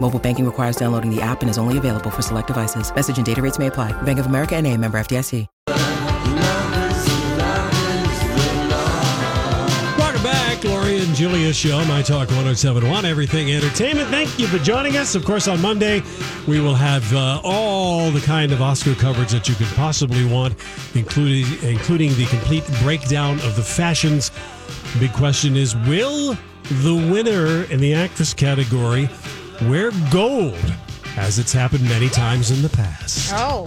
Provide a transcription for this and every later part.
Mobile banking requires downloading the app and is only available for select devices. Message and data rates may apply. Bank of America and a member FDIC. Welcome back, Lori and Julia Show, My Talk 1071, Everything Entertainment. Thank you for joining us. Of course, on Monday, we will have uh, all the kind of Oscar coverage that you could possibly want, including, including the complete breakdown of the fashions. Big question is Will the winner in the actress category wear gold, as it's happened many times in the past? Oh.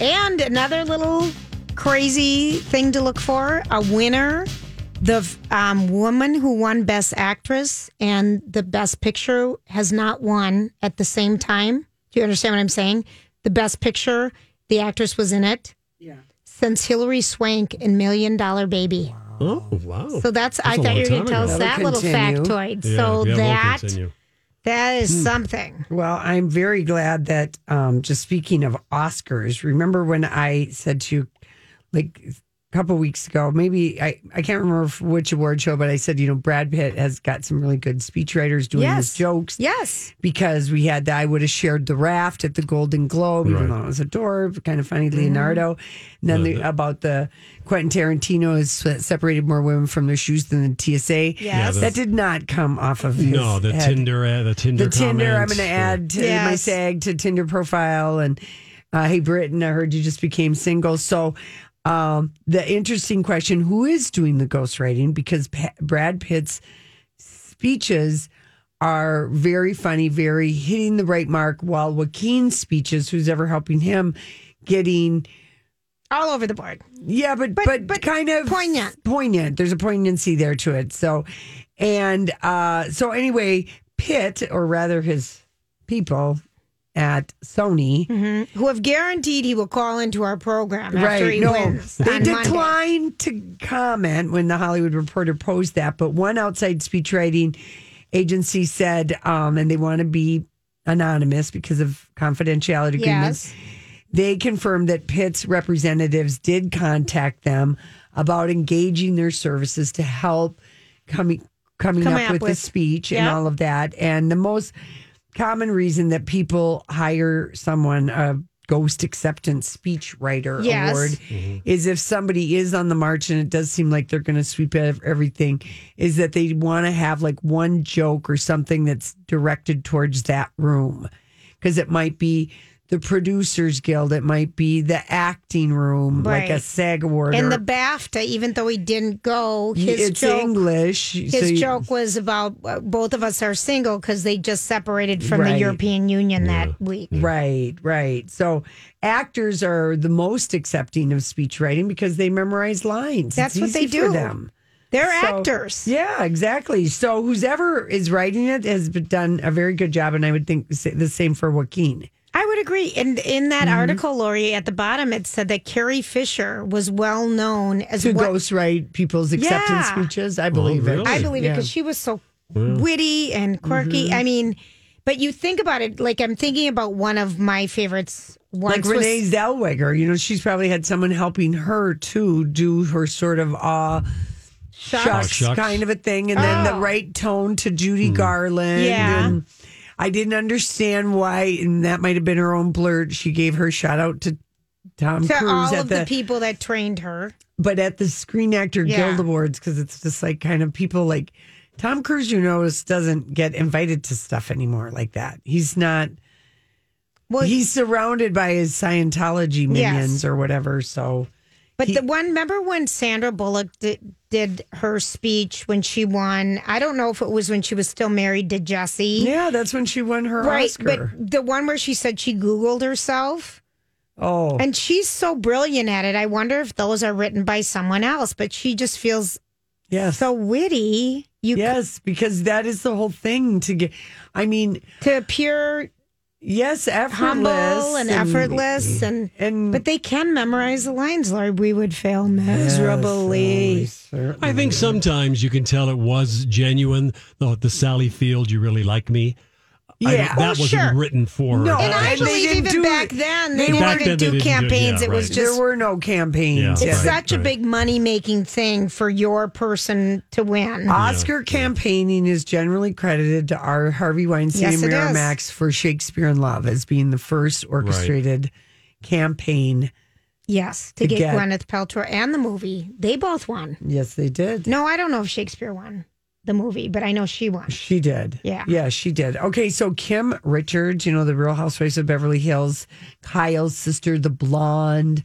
And another little crazy thing to look for a winner. The um, woman who won Best Actress and the Best Picture has not won at the same time. Do you understand what I'm saying? The Best Picture, the actress was in it. Yeah. Since Hilary Swank in Million Dollar Baby. Oh, wow. So that's, I thought you were going to tell us that That'll little factoid. Yeah, so yeah, we'll that continue. That is hmm. something. Well, I'm very glad that um, just speaking of Oscars, remember when I said to you like a couple weeks ago, maybe I, I can't remember which award show, but I said, you know, Brad Pitt has got some really good speechwriters doing his jokes. Yes. Because we had, I would have shared the raft at the Golden Globe, even though it was a door, kind of funny, mm-hmm. Leonardo. And then the, uh, about the Quentin Tarantino has se- separated more women from their shoes than the TSA. Yes. the- That did not come off of his No, the head Tinder, uh, the Tinder, the Tinder. I'm going to add to my Yes. SAG to Tinder profile. And uh, hey, Britain, I heard you just became single. So um, the interesting question: Who is doing the ghostwriting? Because Pa- Brad Pitt's speeches are very funny, very hitting the right mark, while Joaquin's speeches, who's ever helping him, getting All over the board. yeah, but But- but, but kind of poignant. Poignant. There's a poignancy there to it. So, and uh, so anyway, Pitt, or rather his people at Sony, who have guaranteed he will call into our program after right? he No, wins. they on Monday. declined to comment when the Hollywood Reporter posed that. But one outside speechwriting agency said, um, and they want to be anonymous because of confidentiality agreements. Yes. They confirmed that Pitt's representatives did contact them about engaging their services to help coming coming Coming up up with, the with- speech and all of that. And the most common reason that people hire someone a ghost acceptance speech writer Yes. award mm-hmm. is if somebody is on the march and it does seem like they're going to sweep everything is that they want to have like one joke or something that's directed towards that room because it might be the producers guild it might be the acting room like a Right. sag award And or- the BAFTA, even though he didn't go, his it's joke, english his so you- joke was about uh, both of us are single because they just separated from the European Union that week. Right, right. So actors are the most accepting of speech writing because they memorize lines. That's It's what they easy for do. them. They're So- actors. Yeah, exactly. So whoever is writing it has done a very good job, and I would think the same for Joaquin. I would agree. And in that Mm-hmm. article, Lori, at the bottom, it said that Carrie Fisher was well known as To one- ghostwrite people's acceptance Yeah. speeches, I believe really? it. I believe it because she was so witty and quirky. Mm-hmm. I mean, but you think about it, like I'm thinking about one of my favorites. Once Like was- Renee Zellweger, you know, she's probably had someone helping her to do her sort of uh shucks, shucks. kind of a thing, and then the Oh. right tone to Judy Garland. Yeah. And I didn't understand why, and that might have been her own blurt. She gave her shout out to Tom to Cruise all of the, people that trained her. but at the Screen Actor Yeah. Guild Awards because it's just like kind of people like Tom Cruise. You notice doesn't get invited to stuff anymore like that. He's not. Well, he's surrounded by his Scientology Yes. minions or whatever. So But the one, remember when Sandra Bullock did, did her speech when she won? I don't know if it was when she was still married to Jesse. Yeah, that's when she won her right. Oscar. But the one where she said she Googled herself. oh, And she's so brilliant at it. I wonder if those are written by someone else, but she just feels yes. so witty. You yes, because that is the whole thing to get. I mean, to appear yes, effortless humble and, effortless mm-hmm. and, and but they can memorize the lines, Lord. We would fail Yes, miserably. oh. I think sometimes you can tell it was genuine. The, the Sally Field, you really like me. I Yeah. don't- that Oh, wasn't sure. written for her. No, and I and they believe didn't even do back it. then They they, weren't- didn't then they do didn't do- campaigns. yeah, it was just there were no campaigns. Yeah, it's right, such a big money making thing for your person to win. Oscar campaigning is generally credited to our Harvey Weinstein Yes, and it is. Miramax for Shakespeare in Love as being the first orchestrated campaign. yes, to, To get, get- Gwyneth Paltrow and the movie. They both won. Yes, they did. No, I don't know if Shakespeare won the movie, but I know she won. She did. Yeah. Yeah, she did. Okay, so Kim Richards, you know, the Real Housewives of Beverly Hills, Kyle's sister, the blonde.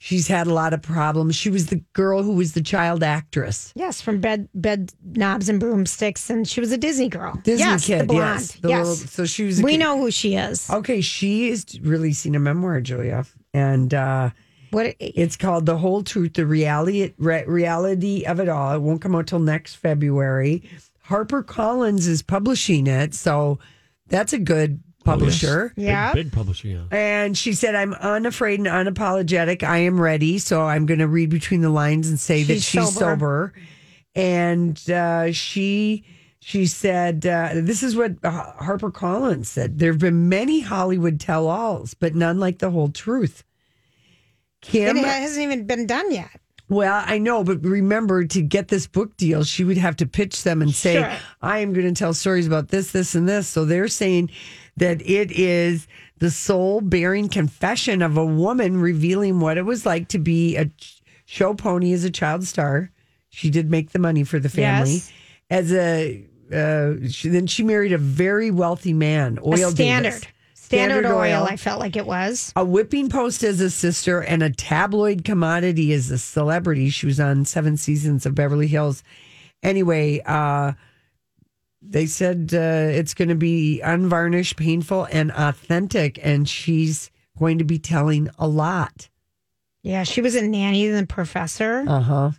She's had a lot of problems. She was the girl who was the child actress. Yes, from bed bed knobs and broomsticks, and she was a Disney girl. Disney yes, kid, the blonde. yes. The yes, little- so she was we kid. know who she is. Okay, she is releasing a memoir, Julia. And uh What? It's called The Whole Truth, the reality re- reality of it all. It won't come out till next February. Harper Collins is publishing it, so that's a good publisher. Big- Yeah. Big, publisher, yeah. And she said, I'm unafraid and unapologetic. I am ready. So I'm going to read between the lines and say that She's she's sober. sober. And uh, she she said, uh, this is what Harper Collins said. There have been many Hollywood tell alls, but none like the whole truth. Kim, it hasn't even been done yet. well, I know, but remember to get this book deal, she would have to pitch them and say, Sure. I am going to tell stories about this, this, and this. So they're saying that it is the soul bearing confession of a woman revealing what it was like to be a show pony as a child star. She did make the money for the family. Yes. As a, uh, she, then she married a very wealthy man, Oil a standard. Davis. Standard, oil, I felt like it was. A whipping post as a sister and a tabloid commodity as a celebrity. She was on seven seasons of Beverly Hills. Anyway, uh, they said uh, it's going to be unvarnished, painful, and authentic, and she's going to be telling a lot. Yeah, she was a nanny and the professor. Uh huh.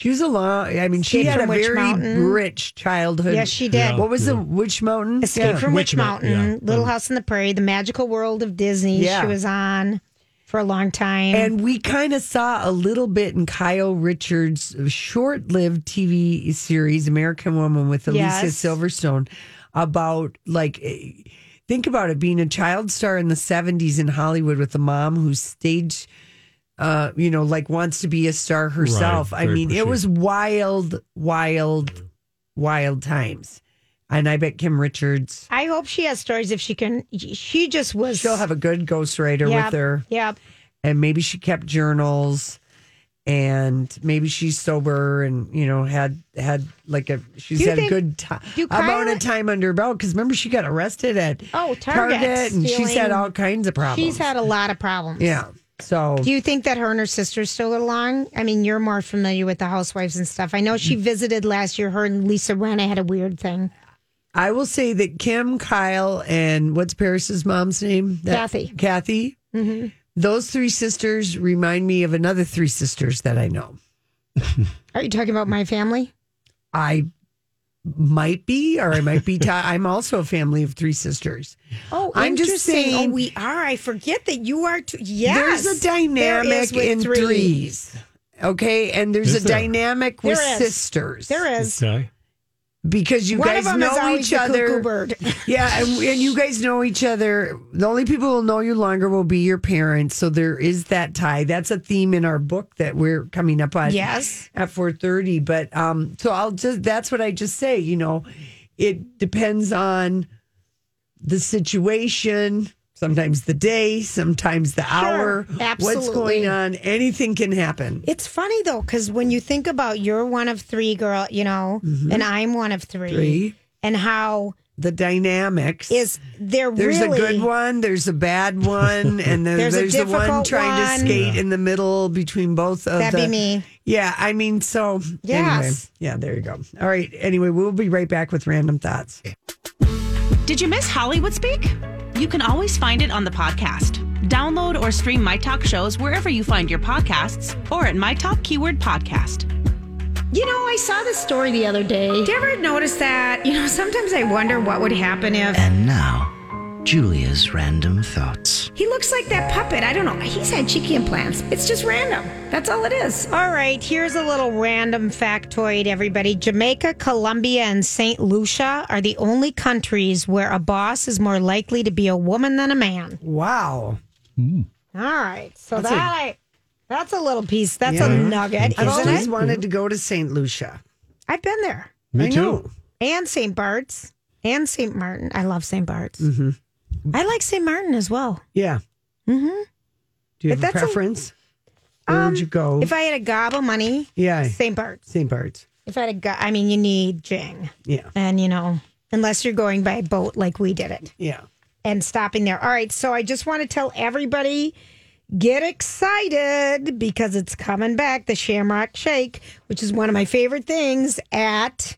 She was a long. I mean, she Escape had a Witch very Mountain. rich childhood. yes, she did. Yeah. What was the Witch Mountain? Escape Yeah. from Witch Witch Mou- Mountain, yeah. Little House on the Prairie, The Magical World of Disney. Yeah. She was on for a long time. And we kind of saw a little bit in Kyle Richards' short lived TV series, American Woman with Alicia Yes. Silverstone, about like, eh, think about it being a child star in the 70s in Hollywood with a mom who's stage, uh, you know, like wants to be a star herself. I mean, it was wild, wild, wild times. And I bet Kim Richards, I hope she has stories if she can. She just was. she'll have a good ghostwriter Yep, with her. Yep. and maybe she kept journals and maybe she's sober and you know had had like a she's Do you had a good time do amount Kyla- of time under her belt because remember she got arrested at Oh, Target, and she's had all kinds of problems She's had a lot of problems. yeah so Do you think that her and her sister still get along? I mean, you're more familiar with the housewives and stuff. I know she Mm. visited last year. Her and Lisa Rinna had a weird thing. I will say that Kim Kyle and what's Paris's mom's name That- Kathy. Kathy Mm-hmm. those three sisters remind me of another three sisters that I know Are you talking about my family? I might be or I might be ti I'm also a family of three sisters Oh, I'm just oh, saying- Oh, we are. I forget that you are too. Yes. There's a dynamic is with in three. threes. Okay. And there's Is a there? dynamic with There is. sisters. There is. Okay. Because you One guys know each other. Yeah. And, and you guys know each other. The only people who will know you longer will be your parents. So there is that tie. That's a theme in our book that we're coming up on. Yes. At 430. But um, so I'll just, that's what I just say. You know, it depends on the situation, sometimes the day, sometimes the hour, what's going on. Anything can happen. It's funny though, because when you think about you're one of three girl, you know, and I'm one of three, Mm-hmm. Three. and how the dynamics. is they're there's really a good one, there's a bad one, and then There's there's, a the one trying one. to skate in the middle between both of them. That'd the. be me. Yeah, I mean, so anyway, Yes. yeah, there you go. All right. Anyway, we'll be right back with random thoughts. Did you miss Hollywood Speak? You can always find it on the podcast. Download or stream My Talk shows wherever you find your podcasts or at My Talk Keyword Podcast. You know, I saw this story the other day. Did you ever notice that? You know, sometimes I wonder what would happen if And now, Julia's random thoughts. he looks like that puppet. I don't know. He's had cheeky implants. It's just random. That's all it is. All right, here's a little random factoid, everybody. Jamaica, Colombia, and St. Lucia are the only countries where a boss is more likely to be a woman than a man. Wow. All right, so That's that a- I, that's a little piece. That's Yeah. a nugget, I've isn't always it? wanted to go to St. Lucia. I've been there. Me I too. know. and St. Bart's and St. Martin. I love St. Bart's. Mm-hmm. I like St. Martin as well. Yeah. Mm-hmm. Do you But have a that's a- preference? Where would you go? If I had a gob of money, yeah, St. Bart's. St. Bart's. If I had a go- I mean, you need Jing. Yeah. And, you know, unless you're going by boat like we did it Yeah. and stopping there. All right. So I just want to tell everybody get excited because it's coming back the Shamrock Shake, which is one of my favorite things at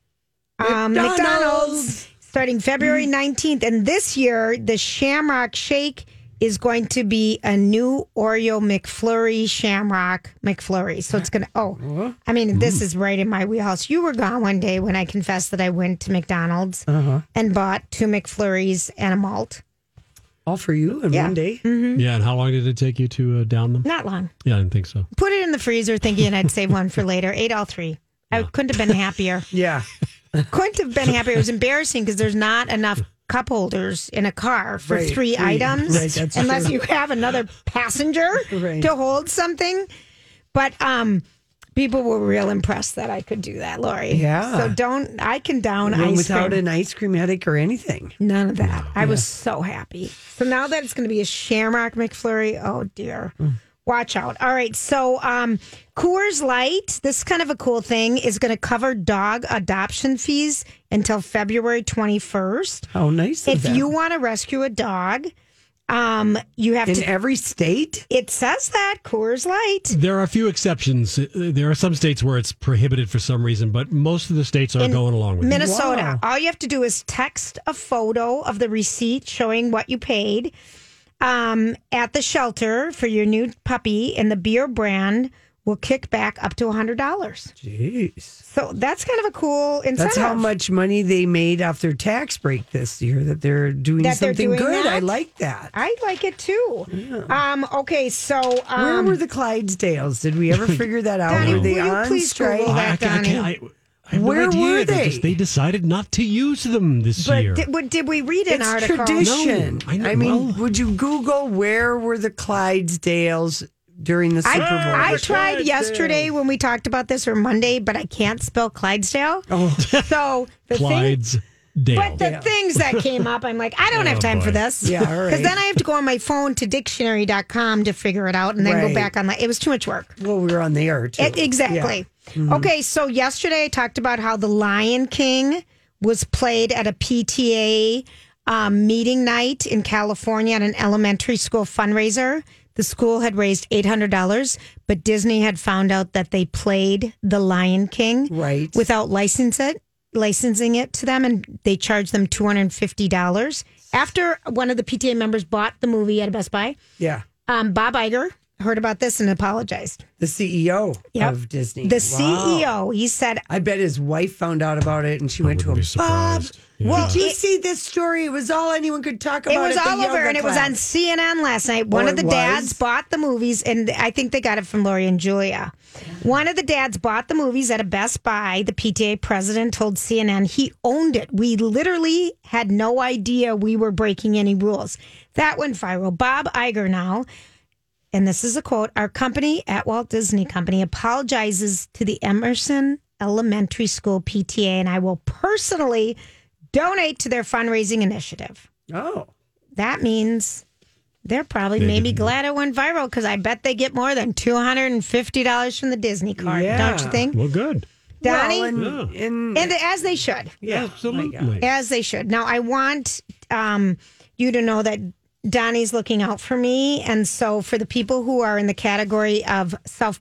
um, McDonald's. McDonald's starting February mm. 19th. And this year, the Shamrock Shake is going to be a new Oreo McFlurry Shamrock McFlurry. So it's going to, oh, I mean, this mm. is right in my wheelhouse. You were gone one day when I confessed that I went to McDonald's uh-huh. and bought two McFlurries and a malt. All for you in Yeah. one day. Mm-hmm. Yeah, and how long did it take you to uh, down them? Not long. Yeah, I didn't think so. Put it in the freezer thinking I'd save one for later. Ate all three. I couldn't have been happier. Yeah. Couldn't have been happier. It was embarrassing because there's not enough cup holders in a car for Right, three three. items Right, that's unless true. you have another passenger Right. to hold something. But um people were real impressed that I could do that, Lori. Yeah. So don't I can down Well, ice without cream. an ice cream headache or anything. None of that. I was so happy. So now that it's going to be a Shamrock McFlurry, oh dear. Watch out. All right. So, um, Coors Light, this is kind of a cool thing, is going to cover dog adoption fees until February 21st. How nice of If them. you want to rescue a dog, um, you have in to. every state. It says that Coors Light. There are a few exceptions. Uh, There are some states where it's prohibited for some reason, but most of the states are In going along with it. Minnesota. Wow. All you have to do is text a photo of the receipt showing what you paid um, at the shelter for your new puppy, and the beer brand will kick back up to $100. Jeez. So that's kind of a cool incentive. That's how much money they made off their tax break this year that they're doing That they're something doing good. I like that. I like it too. Um, okay, so um, Where were the Clydesdales? Did we ever figure that out? Donnie, were they will you on please strike? Google I, I, that, I, can't- I, I have no Where idea. were They, they? just, they decided not to use them this but year. did, what- did we read an It's article? tradition. No, I know- I, mean, well- would you Google where were the Clydesdales during the Super Bowl? I, I tried Clydesdales. yesterday when we talked about this or Monday, but I can't spell Clydesdale. Oh. So the thing Dale. But the things that came up, I'm like, I don't have oh, time for this. Yeah, all right. Because then I have to go on my phone to dictionary.com to figure it out and then Right. go back on the. It was too much work. Well, we were on the air too. E- exactly. Okay, so yesterday I talked about how The Lion King was played at a PTA um, meeting night in California at an elementary school fundraiser. The school had raised $800, but Disney had found out that they played The Lion King Right. without license it, licensing it to them, and they charged them $250. After one of the PTA members bought the movie at a Best Buy, Yeah. um, Bob Iger heard about this and apologized. The CEO Yep. of Disney. The Wow. CEO, he said, I bet his wife found out about it and she went to him. Bob. Yeah. well, did you It- see this story? It was all anyone could talk about. it was at the all over yoga and it was on. CNN last night. One Oh, of the dads bought the movies, and I think they got it from Lori and Julia. One of the dads bought the movies at a Best Buy. The PTA president told CNN he owned it. We literally had no idea we were breaking any rules. That went viral. Bob Iger now. And this is a quote Our company at Walt Disney Company apologizes to the Emerson Elementary School PTA, and I will personally donate to their fundraising initiative Oh, that means they're probably maybe glad it went viral because I bet they get more than two hundred and fifty dollars from the Disney card, Yeah. don't you think? well, good. Donnie, Well, and, Yeah. and, and as they should. yeah, Absolutely. as they should. Now, I want um, you to know that Donnie's looking out for me. And so, for the people who are in the category of self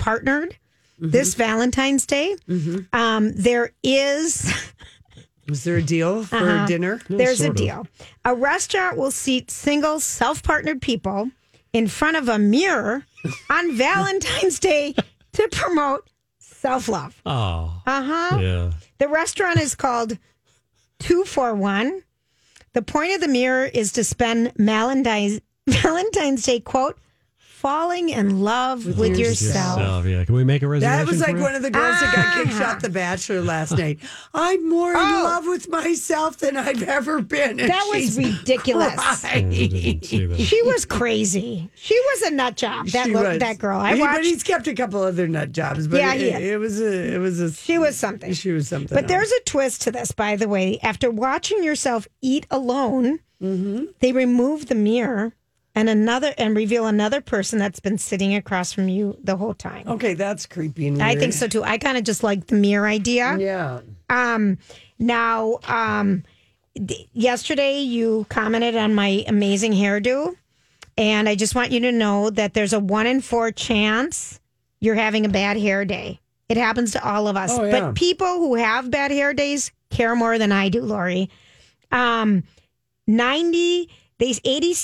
Partnered this Valentine's Day. Um, there is was there a deal for Uh-huh. dinner? there's a sort of. deal. A restaurant will seat single self-partnered people in front of a mirror on Valentine's Day to promote self-love. Oh, Uh huh. yeah. The restaurant is called Two for One. The point of the mirror is to spend Valentine's Valentine's Day quote falling in love with, yourself. Yourself, yeah. Can we make a reservation? That was like for it? one of the girls that got kicked off The Bachelor last night. I'm more in Oh. love with myself than I've ever been. And That was ridiculous. I didn't that. She was crazy. She was a nut job. That She lo- was. that girl. I He- But he's kept a couple other nut jobs. But Yeah, it, he it, is. was a. It was a. She was something. She was something. But there's a twist to this, by the way. After watching yourself eat alone, Mm-hmm. they remove the mirror and another and reveal another person that's been sitting across from you the whole time. Okay, that's creepy. And I weird. think so too. I kind of just like the mirror idea. Yeah. Um, now, um, d- yesterday you commented on my amazing hairdo, and I just want you to know that there's a one in four chance you're having a bad hair day. It happens to all of us, Oh, yeah. but people who have bad hair days care more than I do, Lori. Um, ninety, These 80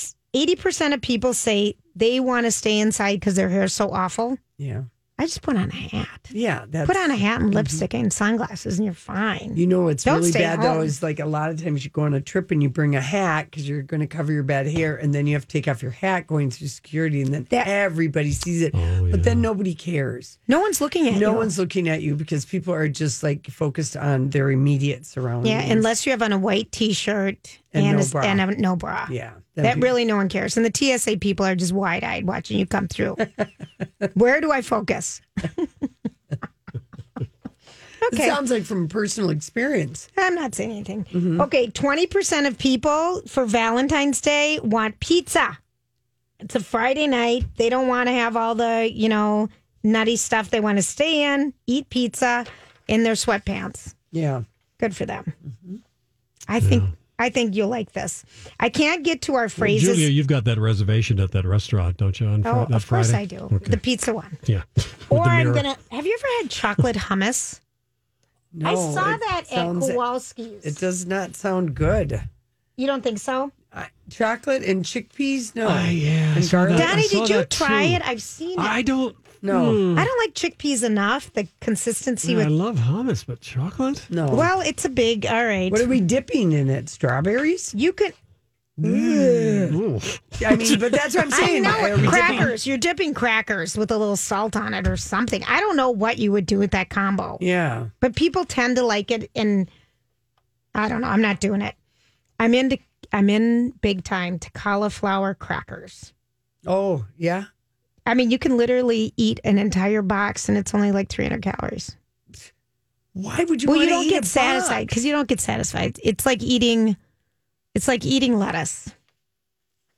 percent of people say they want to stay inside because their hair is so awful. Yeah. I just put on a hat. Yeah. That's, Put on a hat and mm-hmm. lipstick and sunglasses, and you're fine. You know what's Don't really stay bad though is like a lot of times you go on a trip and you bring a hat because you're going to cover your bad hair, and then you have to take off your hat going through security, and then That- everybody sees it, Oh, but then nobody cares. No one's looking at you. No one's looking at you because people are just like focused on their immediate surroundings. Yeah, unless you have on a white T-shirt And and, no a, and a no bra. yeah, then That people- really no one cares. And the TSA people are just wide-eyed watching you come through. Where do I focus? It okay. sounds like from personal experience. I'm not saying anything. Mm-hmm. Okay, 20% of people for Valentine's Day want pizza. It's a Friday night. They don't want to have all the, you know, nutty stuff. They want to stay in, eat pizza in their sweatpants. Yeah. Good for them. Mm-hmm. I think I think you'll like this. I can't get to our Well, phrases. Julia, you've got that reservation at that restaurant, don't you? On Fri- oh, that of course Friday? I do. Okay. The pizza one. yeah. Or I'm gonna. Have you ever had chocolate hummus? No, I saw that sounds- at Kowalski's. It does not sound good. you don't think so, I, chocolate and chickpeas? No. Ah, yeah, I And saw garlic? I Donnie? saw Did you try too. it? I've seen it. I don't. No. Hmm. I don't like chickpeas enough. The consistency Yeah, I with. love hummus, but chocolate? No. Well, it's a big. All right. what are we dipping in it? Strawberries? you could. Ooh. I mean, but that's what I'm I saying. know Are it. dipping- crackers. You're dipping crackers with a little salt on it or something. I don't know what you would do with that combo. Yeah. but people tend to like it and i don't know i'm not doing it i'm into i'm in big time to cauliflower crackers Oh, yeah. I mean you can literally eat an entire box and it's only like 300 calories Why would you well you don't eat get satisfied because you don't get satisfied it's like eating it's like eating lettuce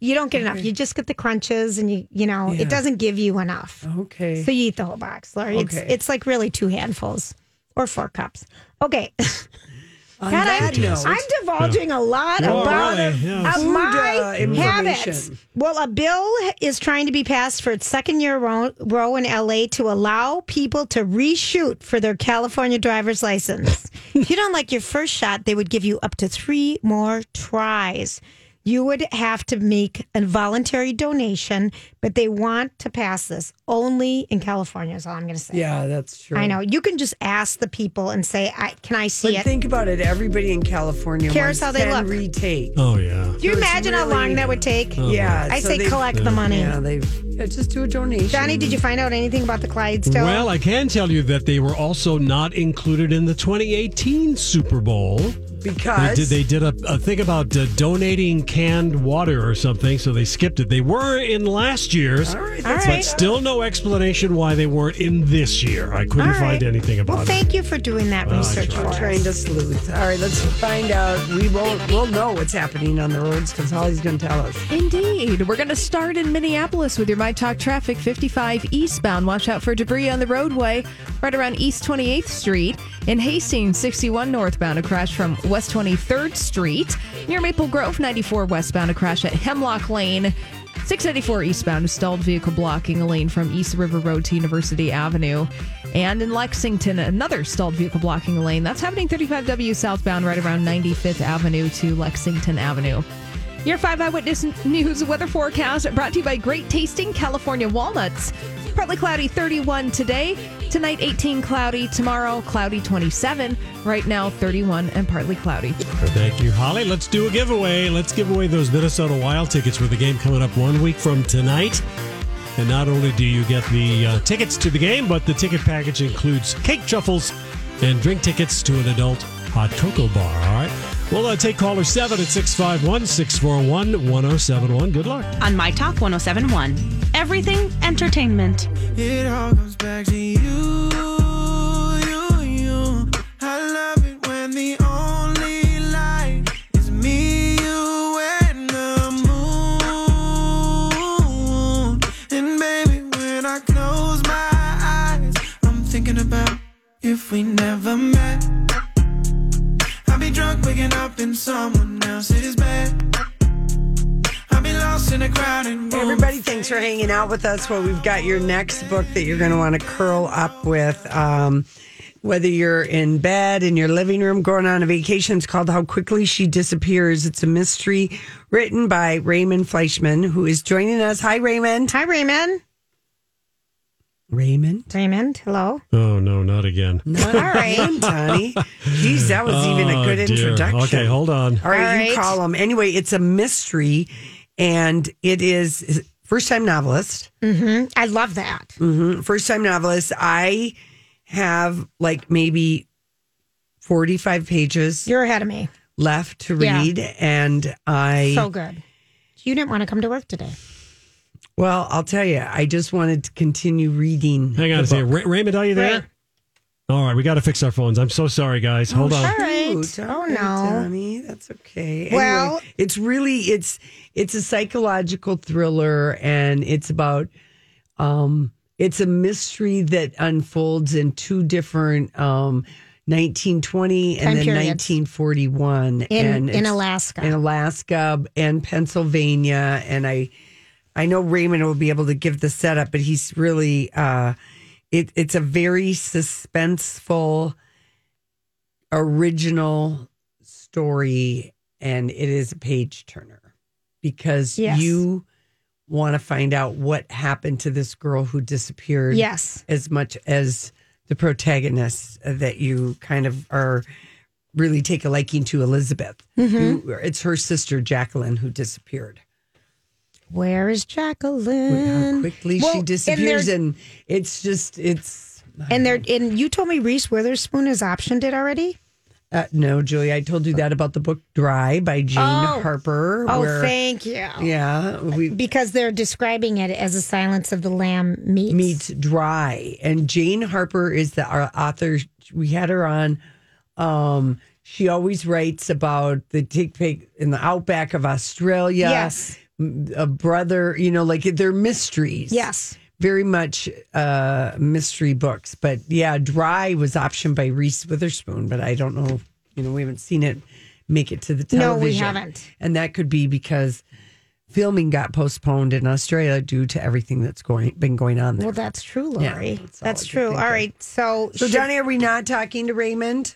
you don't get enough you just get the crunches and you you know Yeah. it doesn't give you enough Okay. So you eat the whole box. It's Okay. it's like really two handfuls or four cups. Okay. God, I'm, I'm divulging a lot about really? Yeah. of my uh, habits. Well, a bill is trying to be passed for its second year row, row in LA to allow people to reshoot for their California driver's license. if you don't like your first shot, they would give you up to three more tries. You would have to make a voluntary donation, but they want to pass this only in California. Is all I'm going to say. Yeah, that's true. I know. You can just ask the people and say, I, "Can I see But it?" think about it. Everybody in California Cares wants how they 10 look. retake. Oh yeah. Do you So it's imagine how long that would take? Oh, yeah, I so say they- collect the money. Yeah, they yeah, just do a donation. Johnny, did you find out anything about the Clydesdale? Well, I can tell you that they were also not included in the 2018 Super Bowl. They because did, they did a, a thing about uh, donating canned water or something, so they skipped it. They were in last year's, All right, All that's right. but still no explanation why they weren't in this year. I couldn't All right. find anything about well, it. thank you for doing that Well, research tried. for trying to sleuth. All right, let's find out. We won't. We'll know what's happening on the roads because Holly's going to tell us. Indeed. We're going to start in Minneapolis with your My Talk traffic 55 eastbound. Watch out for debris on the roadway right around East 28th Street. In Hastings, 61 northbound, a crash from West 23rd Street. Near Maple Grove, 94 westbound, a crash at Hemlock Lane. 694 eastbound, a stalled vehicle blocking a lane from East River Road to University Avenue. And in Lexington, another stalled vehicle blocking a lane. That's happening 35W southbound right around 95th Avenue to Lexington Avenue. Your 5 Eyewitness News weather forecast brought to you by Great Tasting California Walnuts. Partly cloudy 31 today. Tonight 18 cloudy. Tomorrow cloudy 27. Right now 31 and partly cloudy. Thank you, Holly. Let's do a giveaway. Let's give away those Minnesota Wild tickets for the game coming up one week from tonight. And not only do you get the uh, tickets to the game, but the ticket package includes cake truffles and drink tickets to an adult hot cocoa bar. All right. We'll uh, take caller 7 at 651 641 1071. Good luck. On My Talk 1071. Everything entertainment. It all comes back to you, you, you. I love it when the only light is me, you, and the moon. And baby, when I close my eyes, I'm thinking about if we never met. I'll be drunk waking up in someone else's bed. I'll be lost in a crowded room. Hey, everybody, thanks for hanging out with us. Well, we've got your next book that you're going to want to curl up with. Um, whether you're in bed, in your living room, going on a vacation, it's called How Quickly She Disappears. It's a mystery written by Raymond Fleischmann, who is joining us. Hi, Raymond. Hi, Raymond. Raymond. Raymond, hello. Oh, no, not again. Not All right. again, Johnny. Jeez, that was even a Oh, good dear. introduction. Okay, hold on. All right, All you right. call him. Anyway, it's a mystery, and it is first time novelist. I love that. hmm First time novelist. I have like maybe 45 pages You're ahead of me. left to Yeah. read. And I, So good. You didn't want to come to work today. Well, I'll tell you, I just wanted to continue reading. Hang on the a second. book. Ra- Raymond, are you there? Right. All right, we got to fix our phones. I'm so sorry, guys. Hold on. All right. Shoot. Oh, All right, no. Tommy, that's okay. Anyway, Well- it's really it's it's a psychological thriller, and it's about um, it's a mystery that unfolds in two different um, 1920 and then periods. 1941 In- and in Alaska. in Alaska and Pennsylvania, and I I know Raymond will be able to give the setup, but he's really uh, it, it's a very suspenseful original story and it is a page turner because Yes. you want to find out what happened to this girl who disappeared Yes. as much as the protagonist that you kind of are really take a liking to Elizabeth. Mm-hmm. who- it's her sister Jacqueline who disappeared. Where is Jacqueline? How quickly Well, she disappears they're- and, it's just it's And they're and you told me Reese Witherspoon has optioned it already. uh, no, Julie, I told you that about the book Dry by Jane Oh. Harper. Oh, where- thank you. Yeah, we Because they're describing it as a Silence of the Lamb meets. meets Dry, and Jane Harper is the our author. We had her on. Um, she always writes about the take pig in the outback of Australia. Yes. A brother. You know, like they're mysteries. Yes. very much uh mystery books. But yeah, Dry was optioned by Reese Witherspoon, but I don't know You know, we haven't seen it make it to the television. No, we haven't. And that could be because filming got postponed in Australia due to everything that's going been going on there. Well, that's true, Yeah, Lori. that's all that's true. All right. So, So, should- Johnny, are we not talking to Raymond?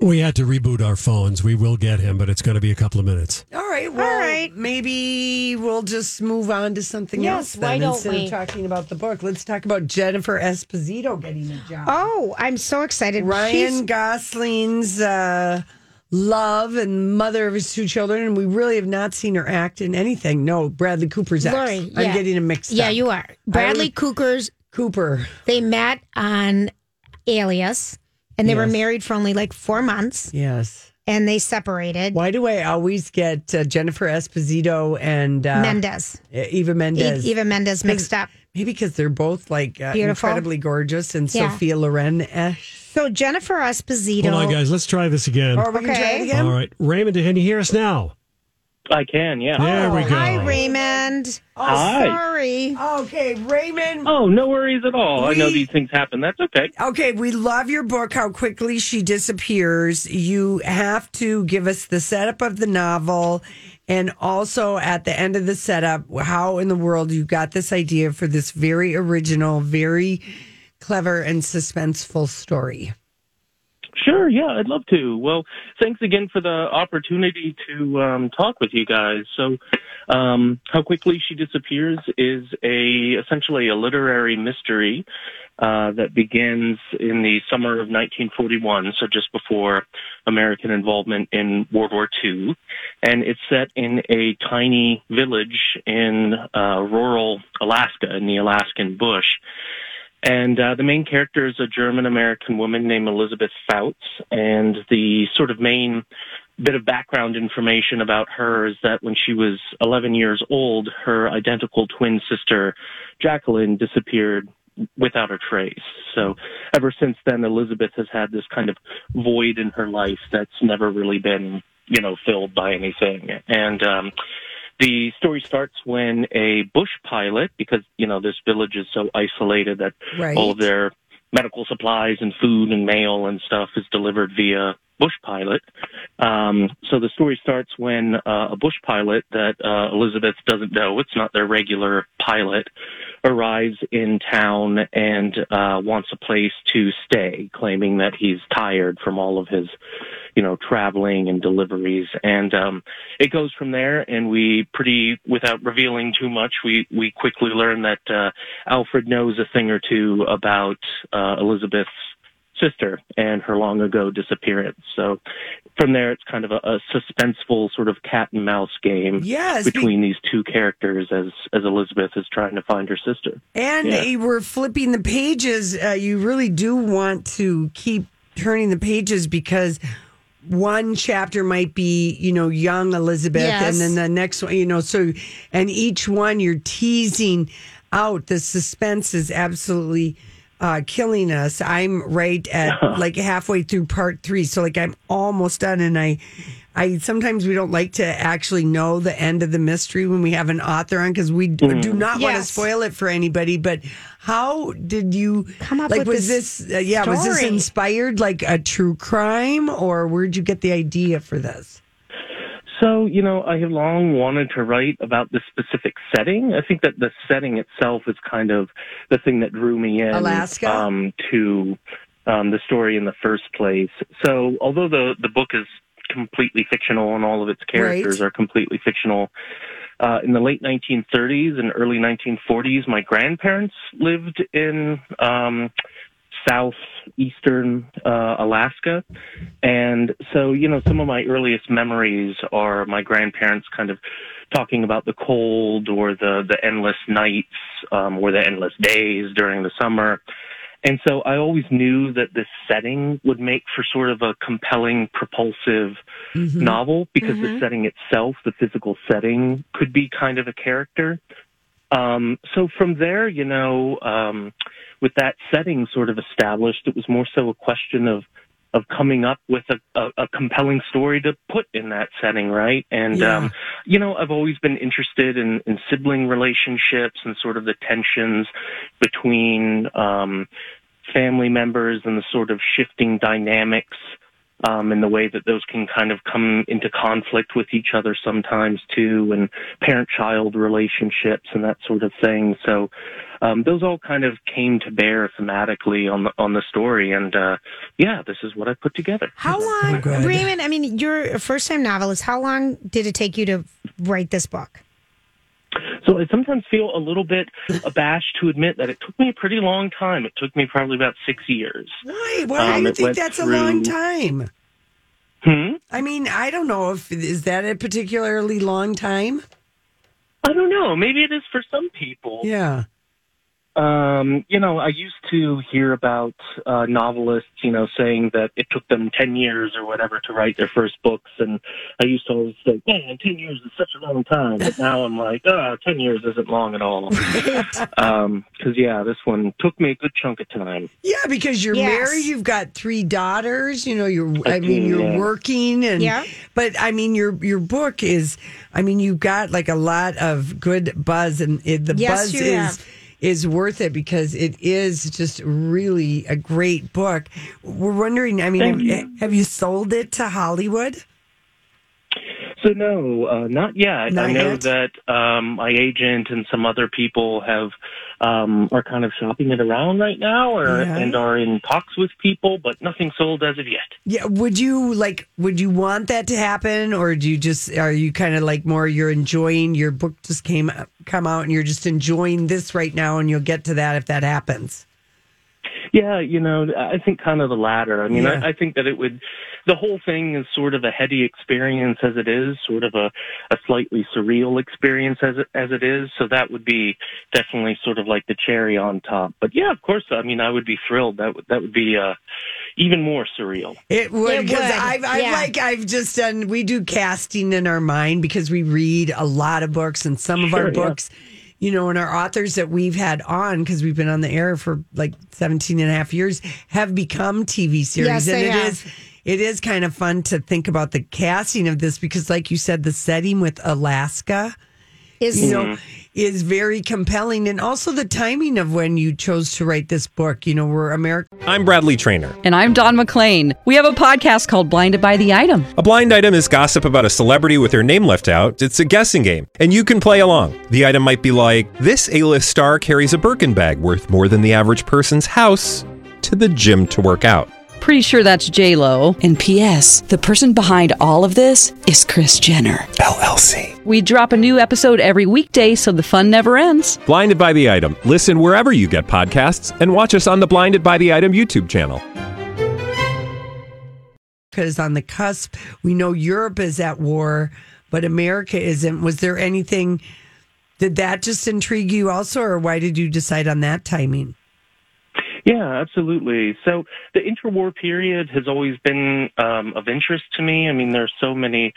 We had to reboot our phones. We will get him, but it's going to be a couple of minutes. All right. Well, right. Maybe we'll just move on to something Yes, else then why don't instead we? of talking about the book. Let's talk about Jennifer Esposito getting a job. oh, I'm so excited. Ryan She's- Gosling's uh, love and mother of his two children, and we really have not seen her act in anything. No, Bradley Cooper's ex. Lori, I'm getting a mixed Yeah, up. you are. Bradley Cooper's. Cooper. They met on Alias, and they were married for only like four months, Yes. and they separated. Why do I always get uh, Jennifer Esposito and uh, Mendes, Eva Mendes? Eva Mendes mixed up. Maybe because they're both like uh, incredibly gorgeous and Yeah. Sophia Loren esque. So Jennifer Esposito. Hold on, guys. Let's try this again. Or we can try it Okay. again. All right. Raymond, can you hear us now? I can, yeah. There oh, we go. Hi, Raymond. Oh, oh, Hi. sorry. Okay, Raymond. Oh, no worries at all. I know We- these things happen. That's okay. Okay, we love your book, How Quickly She Disappears. You have to give us the setup of the novel and also at the end of the setup, how in the world you got this idea for this very original, very clever, and suspenseful story. Sure, yeah, I'd love to. Well, thanks again for the opportunity to um, talk with you guys. So, um, how quickly she disappears is a essentially a literary mystery uh, that begins in the summer of 1941, so just before American involvement in World War II, and it's set in a tiny village in uh, rural Alaska in the Alaskan bush. And uh, the main character is a German American woman named Elizabeth Pfautz. And the sort of main bit of background information about her is that when she was 11 years old, her identical twin sister, Jacqueline, disappeared without a trace. So ever since then, Elizabeth has had this kind of void in her life that's never really been, you know, filled by anything. And, um, the story starts when a bush pilot, because, you know, this village is so isolated that Right. all of their medical supplies and food and mail and stuff is delivered via bush pilot. Um, so the story starts when uh, a bush pilot that uh, Elizabeth doesn't know, it's not their regular pilot, arrives in town and uh, wants a place to stay, claiming that he's tired from all of his, you know, traveling and deliveries. And um, it goes from there, and we pretty, without revealing too much, we we quickly learn that uh, Alfred knows a thing or two about uh, Elizabeth's sister and her long ago disappearance. So from there, it's kind of a, a suspenseful sort of cat and mouse game Yes, be- between these two characters as as Elizabeth is trying to find her sister. And Yeah. you were flipping the pages. Uh, you really do want to keep turning the pages because one chapter might be, you know, young Elizabeth, Yes. and then the next one, you know, so, and each one you're teasing out. The suspense is absolutely uh, killing us. I'm right at like halfway through part three. So, like, I'm almost done, and I, I sometimes we don't like to actually know the end of the mystery when we have an author on because we d- do not want to spoil it for anybody. But how did you Come up like? with was this this, uh, yeah? Was this inspired like a true crime, or where'd you get the idea for this? So, you know, I have long wanted to write about this specific setting. I think that the setting itself is kind of the thing that drew me in Alaska? um, to um, the story in the first place. So, although the the book is completely fictional and all of its characters Right. are completely fictional, uh, in the late 1930s and early 1940s, my grandparents lived in um, southeastern uh, Alaska. And so, you know, some of my earliest memories are my grandparents kind of talking about the cold or the, the endless nights um, or the endless days during the summer. And so I always knew that this setting would make for sort of a compelling, propulsive novel because the setting itself, the physical setting, could be kind of a character. Um, so from there, you know, um, with that setting sort of established, it was more so a question of of coming up with a, a, a compelling story to put in that setting, right? And Yeah. um, you know, I've always been interested in, in sibling relationships and sort of the tensions between um, family members and the sort of shifting dynamics um, and the way that those can kind of come into conflict with each other sometimes too, and parent-child relationships and that sort of thing. So um, those all kind of came to bear thematically on the on the story, and uh, yeah, this is what I put together. How long, Raymond? I mean, you're a first-time novelist. How long did it take you to write this book? So I sometimes feel a little bit abashed to admit that it took me a pretty long time. It took me probably about six years. Why? Why Um, do you think that's a long time? Hmm? I mean, I don't know if is that a particularly long time. I don't know. Maybe it is for some people. Yeah. Um, you know, I used to hear about uh, novelists, you know, saying that it took them 10 years or whatever to write their first books. And I used to always say, man, 10 years is such a long time. But now I'm like, oh, 10 years isn't long at all. um, cause yeah, this one took me a good chunk of time. Yeah, because you're Yes. married, you've got three daughters. You know, you're. I, I mean, do, you're yeah. working, and Yeah. But I mean, your your book is. I mean, you've got like a lot of good buzz, and it, the Yes, buzz you is have. Is worth it because it is just really a great book. We're wondering. I mean, have, you. have you sold it to Hollywood? So no, uh, not yet. Not I know yet? that um, my agent and some other people have um, are kind of shopping it around right now, or Yeah. and are in talks with people, but nothing sold as of yet. Yeah. Would you like? Would you want that to happen, or do you just are you kind of like more? You're enjoying your book just came come out, and you're just enjoying this right now, and you'll get to that if that happens. Yeah, you know, I think kind of the latter. I mean, Yeah. I, I think that it would, the whole thing is sort of a heady experience as it is, sort of a, a slightly surreal experience as it, as it is. So that would be definitely sort of like the cherry on top. But yeah, of course, I mean, I would be thrilled. That would, that would be, uh, even more surreal. It would because I've, I've yeah. like I've just done. We do casting in our mind because we read a lot of books, and some of our books yeah. Books, you know, and our authors that we've had on because we've been on the air for like 17 and a half years have become TV series, Yes, and they it have. is. It is kind of fun to think about the casting of this because, like you said, the setting with Alaska Is you know, mm-hmm. Is very compelling. And also the timing of when you chose to write this book. You know, we're America. I'm Bradley Trainer. And I'm Don McClain. We have a podcast called Blinded by the Item. A blind item is gossip about a celebrity with their name left out. It's a guessing game, and you can play along. The item might be like this: A-list star carries a Birkin bag worth more than the average person's house to the gym to work out. Pretty sure that's J Lo. And P.S. The person behind all of this is Kris Jenner. LLC. We drop a new episode every weekday, so the fun never ends. Blinded by the item. Listen wherever you get podcasts, and watch us on the Blinded by the Item YouTube channel. Because on the cusp. We know Europe is at war, but America isn't. Was there anything? Did that just intrigue you also, or why did you decide on that timing? Yeah, absolutely. So the interwar period has always been um, of interest to me. I mean, there's so many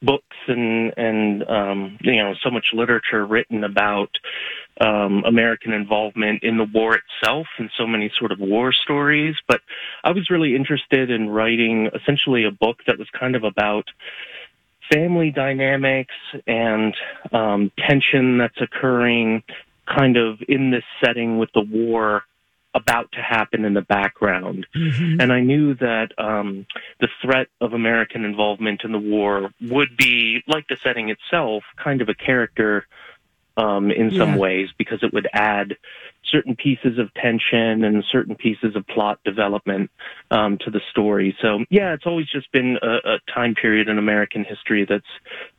books and and um, you know so much literature written about um, American involvement in the war itself, and so many sort of war stories. But I was really interested in writing essentially a book that was kind of about family dynamics and um, tension that's occurring kind of in this setting with the war about to happen in the background. And I knew that um, the threat of American involvement in the war would be, like the setting itself, kind of a character um, in some ways because it would add certain pieces of tension and certain pieces of plot development um, to the story. So, yeah, it's always just been a, a time period in American history that's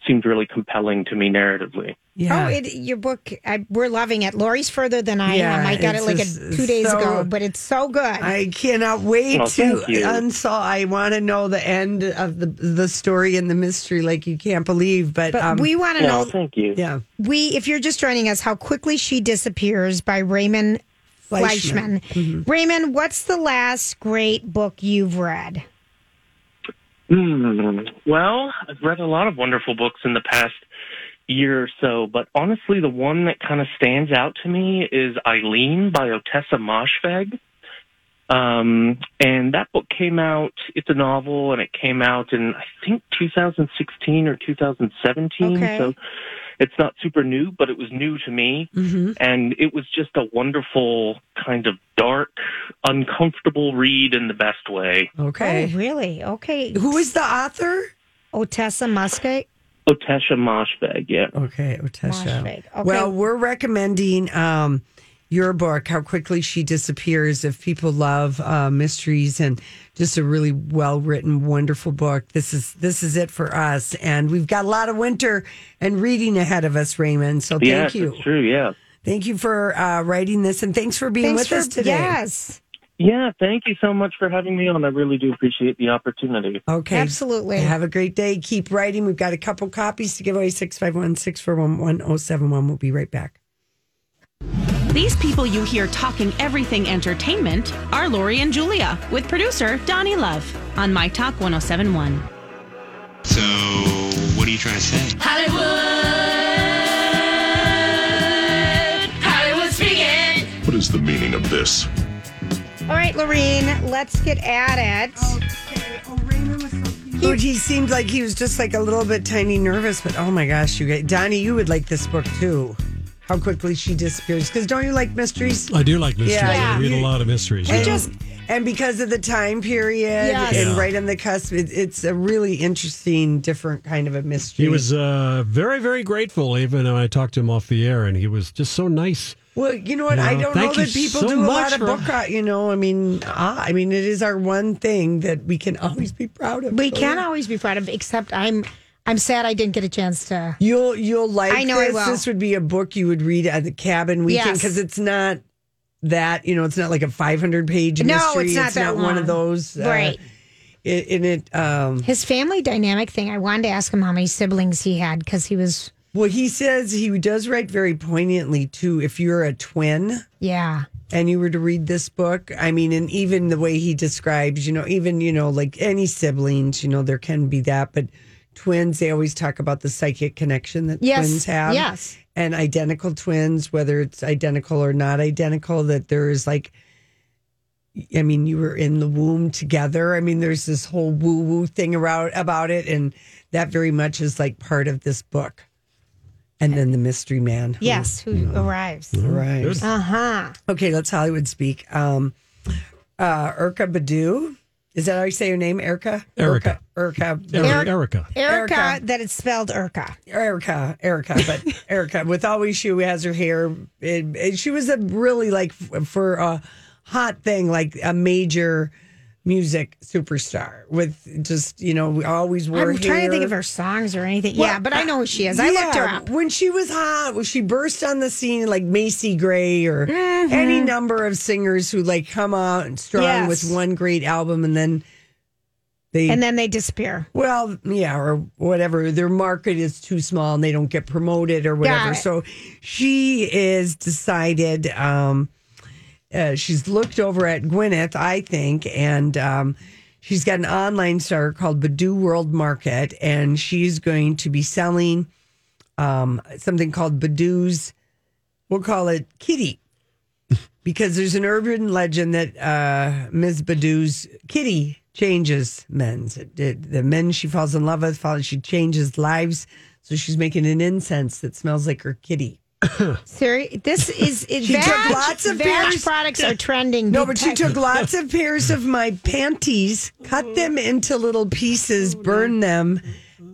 seemed really compelling to me narratively. Yeah. Oh, it, your book, I, we're loving it. Lori's further than I Yeah, am. I got it like a, two days so- ago, but it's so good. I cannot wait Oh, to thank you. unsolve. I want to know the end of the the story and the mystery, like you can't believe. But, but um, we want to No, know, thank you. yeah, we if you're just joining us, how quickly she disappears by Raymond Fleischmann. Fleischmann. Raymond, what's the last great book you've read? Hmm. Well, I've read a lot of wonderful books in the past year or so, but honestly, the one that kind of stands out to me is Eileen by Ottessa Moshfegh. Um, and that book came out, it's a novel, and it came out in, I think, 2016 or 2017. Okay. So it's not super new, but it was new to me. And it was just a wonderful, kind of dark, uncomfortable read in the best way. Okay. Oh, really? Okay. Who is the author? Ottessa Muscat. Otesha Moshfegh, yeah. Okay, Otesha. Moshfegh. Okay. Well, we're recommending um, your book, How Quickly She Disappears. If people love uh, mysteries and just a really well written, wonderful book, this is this is it for us. And we've got a lot of winter and reading ahead of us, Raymond. So thank yes, you. it's true, yeah. Thank you for uh, writing this and thanks for being Thanks with for us today. yes, Yeah, thank you so much for having me on. I really do appreciate the opportunity. Okay. absolutely. Have a great day. Keep writing. We've got a couple copies to give away 651 641 1071. We'll be right back. These people you hear talking everything entertainment are Lori and Julia with producer Donnie Love on My Talk 1071. So, what are you trying to say? Hollywood, Hollywood speaking. What is the meaning of this? All right, Lorene, let's get at it. Oh, he, he seemed like he was just like a little bit tiny nervous, but oh my gosh, you guys, Donnie, you would like this book too. How quickly she disappears. Because don't you like mysteries? I do like mysteries. Yeah. I read a lot of mysteries. And, yeah. and because of the time period Yes. and Yeah. right on the cusp, it, it's a really interesting, different kind of a mystery. He was uh, very, very grateful, even when I talked to him off the air, and he was just so nice. Well, you know what? Yeah, I don't know thank you that people so do a lot of book. uh, You know, I mean, ah, I mean, it is our one thing that we can always be proud of. We So, can't always be proud of, except I'm I'm sad I didn't get a chance to. You'll you'll like I know I this. will. This would be a book you would read at the cabin weekend Yes. because it's not that you know it's not like a 500 page No, mystery. it's not that one long. of those. uh, Right. It, in it, um, His family dynamic thing. I wanted to ask him how many siblings he had because he was. well, he says he does write very poignantly too. If you're a twin. Yeah. and you were to read this book, I mean, and even the way he describes, you know, even, you know, like any siblings, you know, there can be that, but twins, they always talk about the psychic connection that Yes, twins have. yes. And identical twins, whether it's identical or not identical, that there is like, I mean, you were in the womb together. I mean, there's this whole woo woo thing around about it. And that very much is like part of this book. And then the mystery man. who- Yes, who arrives. Right. Uh huh. Okay, let's Hollywood speak. Um, uh, Erykah Badu. Is that how you say your name, Erica? Erica. Erica. Erica. Erica. Erica, Erica. that it's spelled Erica. Erica. Erica. But Erica, with always she has her hair. It, it- she was a really like f- for a hot thing, like a major music superstar with just you know we always wore I'm trying to think of her songs or anything. Well, yeah, but I know who she is. I looked her up. When she was hot, when she burst on the scene like Macy Gray or any number of singers who like come out and strong Mm-hmm. Yes. with one great album and then they And then they disappear. well, yeah, or whatever. Their market is too small and they don't get promoted or whatever. So she is decided. Um, uh, she's looked over at Gwyneth, I think, and um, she's got an online store called Badu World Market, and she's going to be selling um, something called Badu's. We'll call it Kitty. Because there's an urban legend that uh, Ms. Badu's kitty changes men's. It, it- the men she falls in love with, she changes lives. So she's making an incense that smells like her kitty. Siri, this is it, She Vag, took lots of Vag pairs- products are trending. No, but she took lots of pairs of my panties, cut them into little pieces, burned them,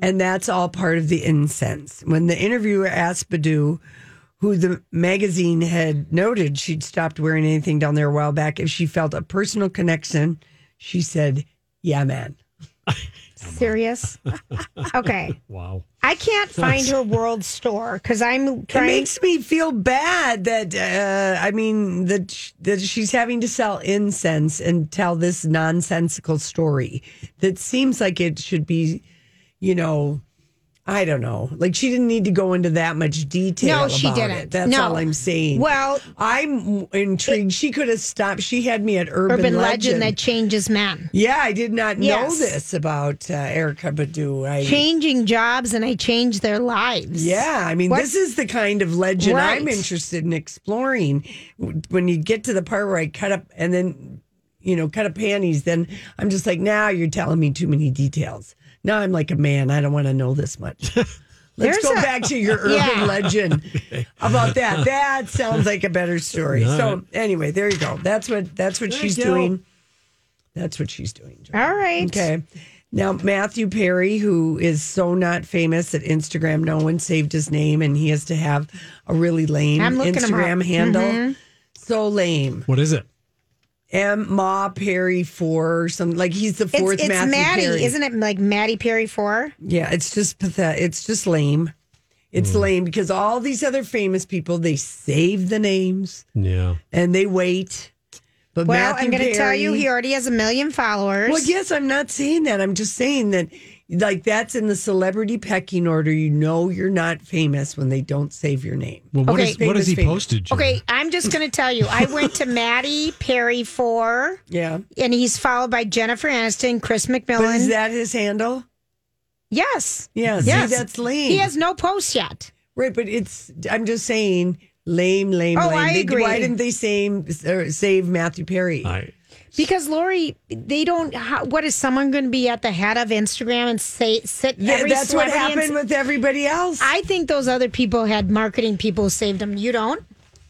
and that's all part of the incense. When the interviewer asked Badu, who the magazine had noted she'd stopped wearing anything down there a while back, if she felt a personal connection, she said, "Yeah, man." Serious. Okay, Wow. I can't find her world store because I'm It makes me feel bad that uh, I mean that sh- that she's having to sell incense and tell this nonsensical story that seems like it should be, you know, I don't know. Like she didn't need to go into that much detail. No, she didn't. It. That's No. all I'm saying. Well, I'm intrigued. she could have stopped. She had me at urban, urban legend. legend. that changes men. yeah, I did not know this about uh, Erykah Badu. I Changing jobs and I changed their lives. Yeah, I mean, What- this is the kind of legend I'm interested in exploring. When you get to the part where I cut up, and then you know, cut up panties, then I'm just like, now you're telling me too many details. Now I'm like a man. I don't want to know this much. Let's There's go a- back to your urban Yeah. legend about that. That sounds like a better story. All so right. anyway, there you go. That's what that's what There she's doing. That's what she's doing. Joy. All right. Okay. Now, Matthew Perry, who is so not famous at Instagram, no one saved his name, and he has to have a really lame I'm looking him Instagram up. handle. Mhm. So lame. What is it? M. Ma Perry four or something like he's the fourth it's Matthew Maddie, Perry. isn't it? Like Maddie Perry four. Yeah, it's just pathetic. It's just lame. It's Hmm. lame because all these other famous people they save the names Yeah. and they wait. But Well, Matthew I'm going to tell you, he already has a million followers. Well, yes, I'm not saying that. I'm just saying that, like, that's in the celebrity pecking order. You know, you're not famous when they don't save your name. Well, what Okay. is- what has he Famous, famous. posted? Julia? Okay, I'm just going to tell you. I went to Maddie Perry for Yeah. and he's followed by Jennifer Aniston, Chris But McMillan. is that his handle? yes, Yeah. yes, See, that's lame. He has no posts yet. right, but it's. I'm just saying, lame, lame, Oh, lame. I They- agree. Why didn't they save save Matthew Perry? I, Because Lori, they don't. How, what is someone going to be at the head of Instagram and say sit? Th- every that's what celebrity and happened with everybody else. I think those other people had marketing people saved them. You don't.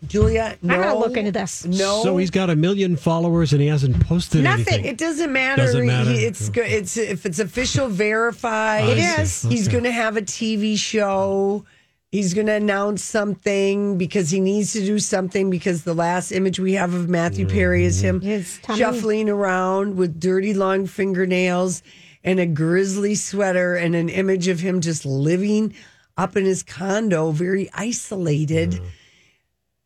Julia, no. I'm going to look into this. No. So he's got a million followers and he hasn't posted Nothing. anything. It doesn't matter. Doesn't matter. He- It's go- it's if it's official verified. I It see. is. He's going to have a TV show. He's going to announce something because he needs to do something because the last image we have of Matthew Perry is him shuffling around with dirty long fingernails and a grizzly sweater and an image of him just living up in his condo, very isolated.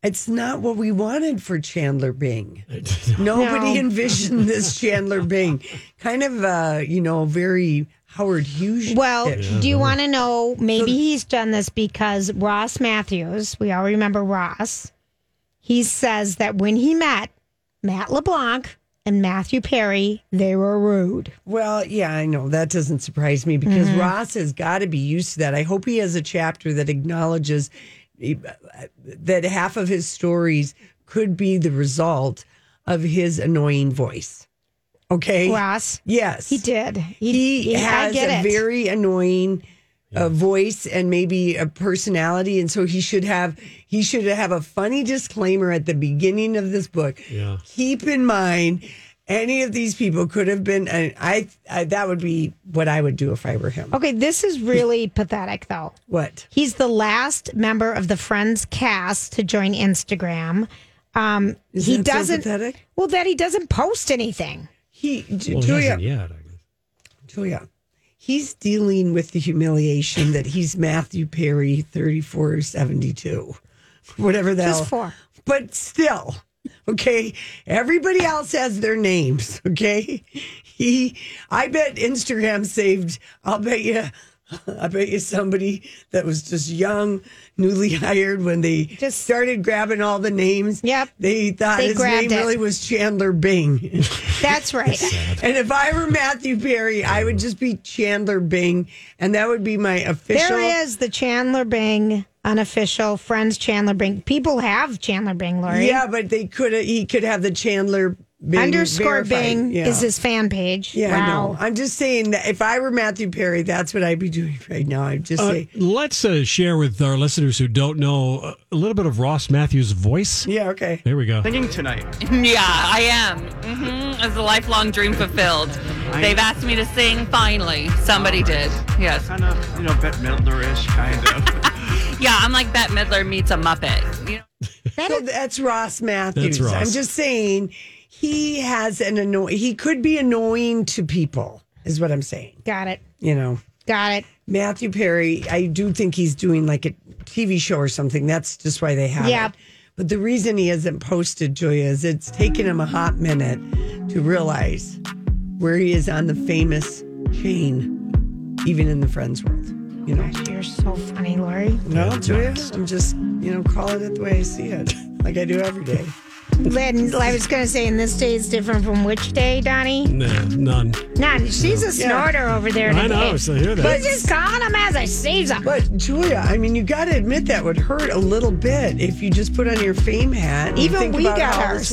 It's not what we wanted for Chandler Bing. Nobody No. envisioned this Chandler Bing. Kind of, uh, you know, very Howard Hughes. Well, ish. do you want to know? Maybe he's done this because Ross Mathews, we all remember Ross. He says that when he met Matt LeBlanc and Matthew Perry, they were rude. Well, yeah, I know. That doesn't surprise me because Mm-hmm. Ross has got to be used to that. I hope he has a chapter that acknowledges eh, that half of his stories could be the result of his annoying voice. Okay. Ross, Yes. he did. he I has get a it. very annoying uh, voice and maybe a personality and so he should have he should have a funny disclaimer at the beginning of this book Yeah. keep in mind any of these people could have been and I, I that would be what i would do if i were him Okay, this is really pathetic, though. what He's the last member of the Friends cast to join Instagram. Um, Is he that doesn't. pathetic? well, that he doesn't post anything. He well, julia hasn't yet. I guess. julia he's dealing with the humiliation that he's matthew perry 3472 whatever that Just four. but still okay everybody else has their names okay he i bet instagram saved i'll bet you i bet you somebody that was just young newly hired when they just started grabbing all the names Yep. they thought They his name it. really was chandler bing That's right. and if i were matthew perry i would just be chandler bing and that would be my official There is the Chandler Bing unofficial Friends Chandler Bing. People have Chandler Bing, Lori. yeah but they could he could have the chandler bing Underscore verified. Bing Yeah. is his fan page. Yeah, I know. I'm just saying that if I were Matthew Perry, that's what I'd be doing right now. I'd just Uh, say, let's uh, share with our listeners who don't know uh, a little bit of Ross Mathews' voice. yeah, okay. There we go. Singing tonight. Yeah, I am. hmm It's a lifelong dream fulfilled. They've asked me to sing. Finally, somebody did. Yes. Kind of, you know, Bette Midler-ish, kind of. Yeah, I'm like Bette Midler meets a Muppet. You know? So that's Ross Mathews. That's Ross. I'm just saying he has an annoying. He could be annoying to people, is what I'm saying. Got it. You know, Got it. Matthew Perry. I do think he's doing like a TV show or something. That's just why they have Yeah. it. But the reason he hasn't posted, Julia, is it's taken him a hot minute to realize where he is on the famous chain, even in the Friends world. You know. Gosh, you're so funny, Lori. No, Julia, I'm just, you know, calling it the way I see it, like I do every day. Lynn, I was going to say, in this day is different from which day, Donnie? Nah, none. None. She's a Yeah. snorter over there I today. know, so hear that. But just calling him as I sees him. But Julia, I mean, you got to admit that would hurt a little bit if you just put on your fame hat. And Even think we about got how ours. this-